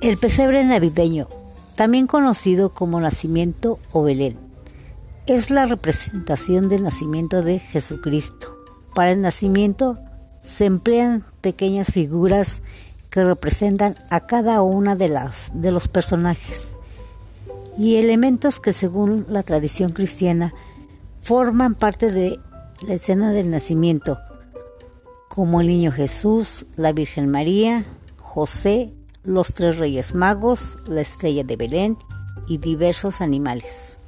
El pesebre navideño, también conocido como nacimiento o Belén, es la representación del nacimiento de Jesucristo. Para el nacimiento se emplean pequeñas figuras que representan a cada una de las de los personajes y elementos que según la tradición cristiana forman parte de la escena del nacimiento, como el niño Jesús, la Virgen María, José, los tres reyes magos, la estrella de Belén y diversos animales.